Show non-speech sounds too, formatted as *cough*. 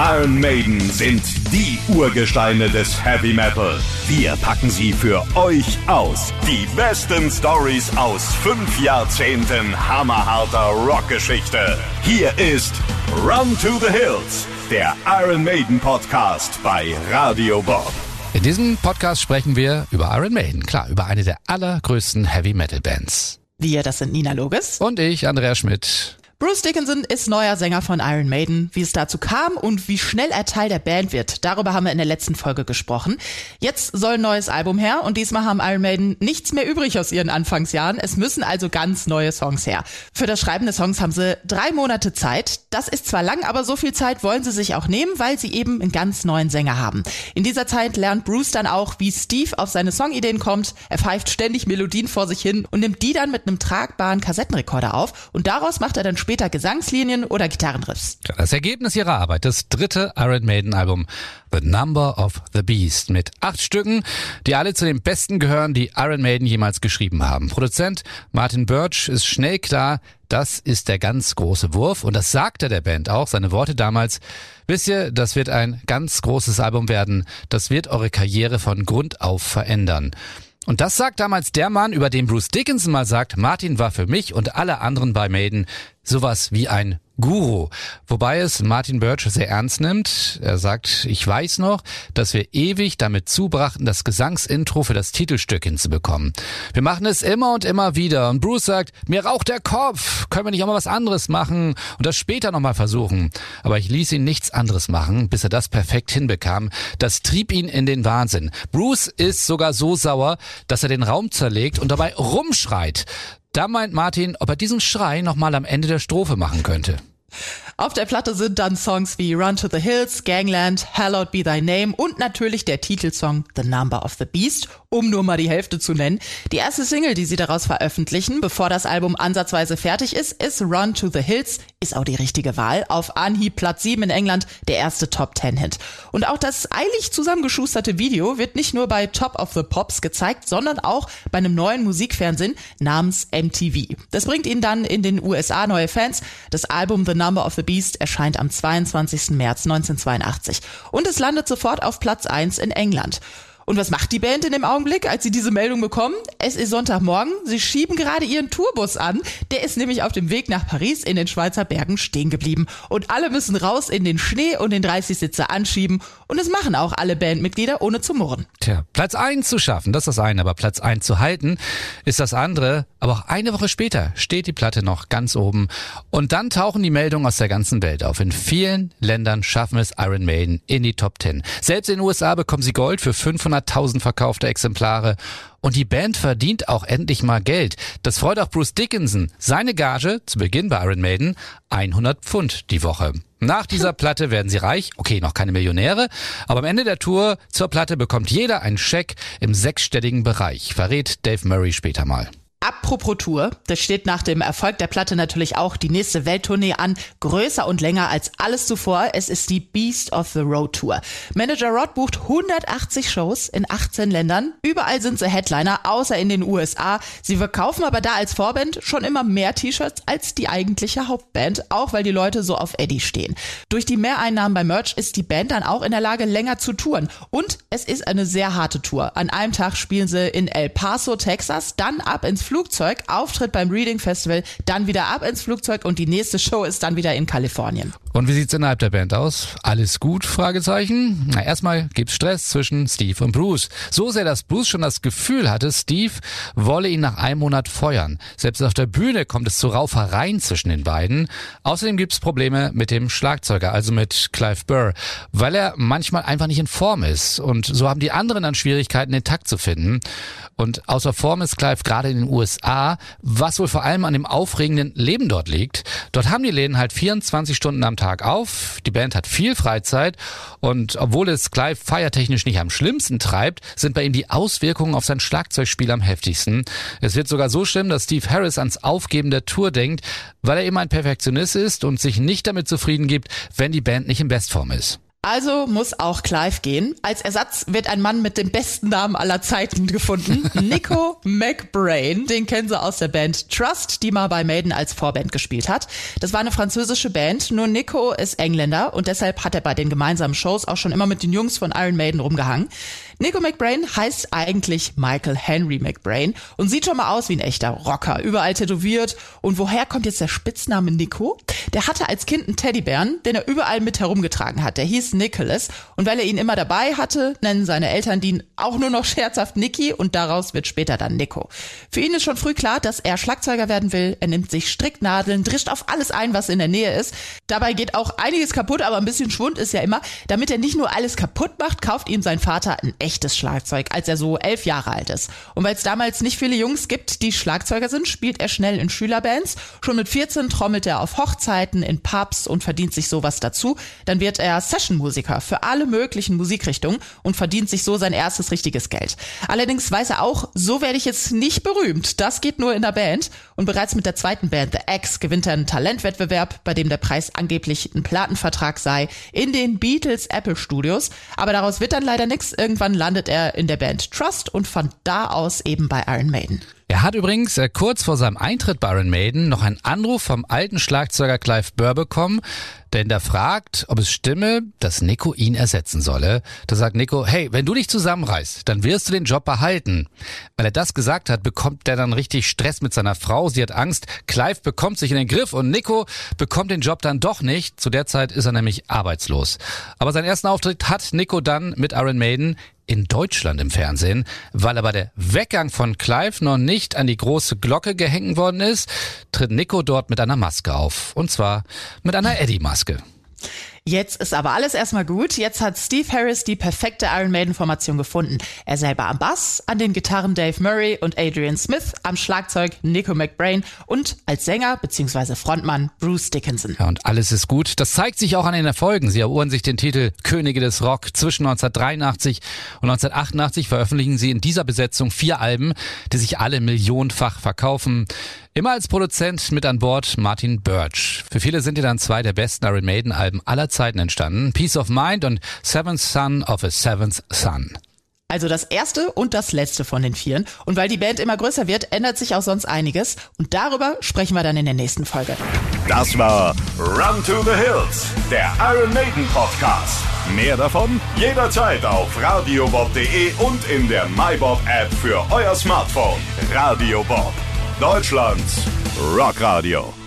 Iron Maiden sind die Urgesteine des Heavy Metal. Wir packen sie für euch aus. Die besten Stories aus fünf Jahrzehnten hammerharter Rockgeschichte. Hier ist Run to the Hills, der Iron Maiden Podcast bei Radio Bob. In diesem Podcast sprechen wir über Iron Maiden, klar, über eine der allergrößten Heavy Metal Bands. Wir, das sind Nina Loges. Und ich, Andrea Schmidt. Bruce Dickinson ist neuer Sänger von Iron Maiden. Wie es dazu kam und wie schnell er Teil der Band wird, darüber haben wir in der letzten Folge gesprochen. Jetzt soll ein neues Album her und diesmal haben Iron Maiden nichts mehr übrig aus ihren Anfangsjahren. Es müssen also ganz neue Songs her. Für das Schreiben der Songs haben sie drei Monate Zeit. Das ist zwar lang, aber so viel Zeit wollen sie sich auch nehmen, weil sie eben einen ganz neuen Sänger haben. In dieser Zeit lernt Bruce dann auch, wie Steve auf seine Songideen kommt. Er pfeift ständig Melodien vor sich hin und nimmt die dann mit einem tragbaren Kassettenrekorder auf und daraus macht er dann später Gesangslinien oder Gitarrenriffs. Das Ergebnis ihrer Arbeit, das dritte Iron Maiden Album, The Number of the Beast, mit acht Stücken, die alle zu den besten gehören, die Iron Maiden jemals geschrieben haben. Produzent Martin Birch ist schnell klar, das ist der ganz große Wurf und das sagte der Band auch, seine Worte damals. Wisst ihr, das wird ein ganz großes Album werden, das wird eure Karriere von Grund auf verändern. Und das sagt damals der Mann, über den Bruce Dickinson mal sagt, Martin war für mich und alle anderen bei Maiden sowas wie ein Guru. Wobei es Martin Birch sehr ernst nimmt. Er sagt, ich weiß noch, dass wir ewig damit zubrachten, das Gesangsintro für das Titelstück hinzubekommen. Wir machen es immer und immer wieder. Und Bruce sagt, mir raucht der Kopf. Können wir nicht auch mal was anderes machen und das später nochmal versuchen? Aber ich ließ ihn nichts anderes machen, bis er das perfekt hinbekam. Das trieb ihn in den Wahnsinn. Bruce ist sogar so sauer, dass er den Raum zerlegt und dabei rumschreit. Da meint Martin, ob er diesen Schrei nochmal am Ende der Strophe machen könnte. Auf der Platte sind dann Songs wie Run to the Hills, Gangland, Hallowed Be Thy Name und natürlich der Titelsong The Number of the Beast, um nur mal die Hälfte zu nennen. Die erste Single, die sie daraus veröffentlichen, bevor das Album ansatzweise fertig ist, ist Run to the Hills, ist auch die richtige Wahl. Auf Anhieb Platz 7 in England, der erste Top 10 Hit. Und auch das eilig zusammengeschusterte Video wird nicht nur bei Top of the Pops gezeigt, sondern auch bei einem neuen Musikfernsehen namens MTV. Das bringt ihnen dann in den USA neue Fans. Das Album The Number of the Beast erscheint am 22. März 1982 und es landet sofort auf Platz 1 in England. Und was macht die Band in dem Augenblick, als sie diese Meldung bekommen? Es ist Sonntagmorgen, sie schieben gerade ihren Tourbus an. Der ist nämlich auf dem Weg nach Paris in den Schweizer Bergen stehen geblieben. Und alle müssen raus in den Schnee und den 30-Sitzer anschieben. Und es machen auch alle Bandmitglieder, ohne zu murren. Tja, Platz 1 zu schaffen, das ist das eine, aber Platz 1 zu halten, ist das andere. Aber auch eine Woche später steht die Platte noch ganz oben. Und dann tauchen die Meldungen aus der ganzen Welt auf. In vielen Ländern schaffen es Iron Maiden in die Top 10. Selbst in den USA bekommen sie Gold für 500 100.000 verkaufte Exemplare. Und die Band verdient auch endlich mal Geld. Das freut auch Bruce Dickinson. Seine Gage, zu Beginn bei Iron Maiden, 100 Pfund die Woche. Nach dieser *laughs* Platte werden sie reich. Okay, noch keine Millionäre. Aber am Ende der Tour zur Platte bekommt jeder einen Scheck im sechsstelligen Bereich. Verrät Dave Murray später mal. Apropos Tour, das steht nach dem Erfolg der Platte natürlich auch die nächste Welttournee an, größer und länger als alles zuvor. Es ist die Beast of the Road Tour. Manager Rod bucht 180 Shows in 18 Ländern. Überall sind sie Headliner, außer in den USA. Sie verkaufen aber da als Vorband schon immer mehr T-Shirts als die eigentliche Hauptband, auch weil die Leute so auf Eddie stehen. Durch die Mehreinnahmen bei Merch ist die Band dann auch in der Lage, länger zu touren. Und es ist eine sehr harte Tour. An einem Tag spielen sie in El Paso, Texas, dann ab ins Flugzeug, Auftritt beim Reading Festival, dann wieder ab ins Flugzeug und die nächste Show ist dann wieder in Kalifornien. Und wie sieht's innerhalb der Band aus? Alles gut? Fragezeichen. Na, erstmal gibt's Stress zwischen Steve und Bruce. So sehr, dass Bruce schon das Gefühl hatte, Steve wolle ihn nach einem Monat feuern. Selbst auf der Bühne kommt es zu Raufereien zwischen den beiden. Außerdem gibt's Probleme mit dem Schlagzeuger, also mit Clive Burr, weil er manchmal einfach nicht in Form ist. Und so haben die anderen dann Schwierigkeiten, den Takt zu finden. Und außer Form ist Clive gerade in den USA, was wohl vor allem an dem aufregenden Leben dort liegt. Dort haben die Läden halt 24 Stunden am Tag Tag auf. Die Band hat viel Freizeit und obwohl es Clive feiertechnisch nicht am schlimmsten treibt, sind bei ihm die Auswirkungen auf sein Schlagzeugspiel am heftigsten. Es wird sogar so schlimm, dass Steve Harris ans Aufgeben der Tour denkt, weil er immer ein Perfektionist ist und sich nicht damit zufrieden gibt, wenn die Band nicht in Bestform ist. Also muss auch Clive gehen. Als Ersatz wird ein Mann mit dem besten Namen aller Zeiten gefunden. *laughs* Nico McBrain. Den kennen sie aus der Band Trust, die mal bei Maiden als Vorband gespielt hat. Das war eine französische Band. Nur Nico ist Engländer und deshalb hat er bei den gemeinsamen Shows auch schon immer mit den Jungs von Iron Maiden rumgehangen. Nico McBrain heißt eigentlich Michael Henry McBrain und sieht schon mal aus wie ein echter Rocker, überall tätowiert. Und woher kommt jetzt der Spitzname Nico? Der hatte als Kind einen Teddybären, den er überall mit herumgetragen hat. Der hieß Nicholas und weil er ihn immer dabei hatte, nennen seine Eltern ihn auch nur noch scherzhaft Nicky und daraus wird später dann Nico. Für ihn ist schon früh klar, dass er Schlagzeuger werden will. Er nimmt sich Stricknadeln, drischt auf alles ein, was in der Nähe ist. Dabei geht auch einiges kaputt, aber ein bisschen Schwund ist ja immer. Damit er nicht nur alles kaputt macht, kauft ihm sein Vater ein echtes Schlagzeug, als er so elf Jahre alt ist. Und weil es damals nicht viele Jungs gibt, die Schlagzeuger sind, spielt er schnell in Schülerbands. Schon mit 14 trommelt er auf Hochzeiten, in Pubs und verdient sich sowas dazu. Dann wird er Sessionmusiker für alle möglichen Musikrichtungen und verdient sich so sein erstes richtiges Geld. Allerdings weiß er auch, so werde ich jetzt nicht berühmt. Das geht nur in der Band. Und bereits mit der zweiten Band, The X, gewinnt er einen Talentwettbewerb, bei dem der Preis angeblich ein Plattenvertrag sei, in den Beatles Apple Studios. Aber daraus wird dann leider nichts. Irgendwann landet er in der Band Trust und von da aus eben bei Iron Maiden. Er hat übrigens äh, kurz vor seinem Eintritt bei Iron Maiden noch einen Anruf vom alten Schlagzeuger Clive Burr bekommen, der fragt, ob es stimme, dass Nico ihn ersetzen solle. Da sagt Nico, hey, wenn du dich zusammenreißt, dann wirst du den Job behalten. Weil er das gesagt hat, bekommt er dann richtig Stress mit seiner Frau. Sie hat Angst, Clive bekommt sich in den Griff und Nico bekommt den Job dann doch nicht. Zu der Zeit ist er nämlich arbeitslos. Aber seinen ersten Auftritt hat Nico dann mit Iron Maiden in Deutschland im Fernsehen, weil aber der Weggang von Clive noch nicht an die große Glocke gehängt worden ist, tritt Nico dort mit einer Maske auf. Und zwar mit einer Eddie-Maske. Jetzt ist aber alles erstmal gut. Jetzt hat Steve Harris die perfekte Iron Maiden Formation gefunden. Er selber am Bass, an den Gitarren Dave Murray und Adrian Smith, am Schlagzeug Nico McBrain und als Sänger bzw. Frontmann Bruce Dickinson. Ja, und alles ist gut. Das zeigt sich auch an den Erfolgen. Sie erobern sich den Titel Könige des Rock. Zwischen 1983 und 1988 veröffentlichen sie in dieser Besetzung vier Alben, die sich alle millionenfach verkaufen. Immer als Produzent mit an Bord Martin Birch. Für viele sind ja dann zwei der besten Iron Maiden Alben aller Zeiten entstanden. Peace of Mind und Seventh Son of a Seventh Son. Also das erste und das letzte von den vieren. Und weil die Band immer größer wird, ändert sich auch sonst einiges. Und darüber sprechen wir dann in der nächsten Folge. Das war Run to the Hills, der Iron Maiden Podcast. Mehr davon jederzeit auf radiobob.de und in der MyBob App für euer Smartphone. Radio Bob, Deutschlands Rockradio.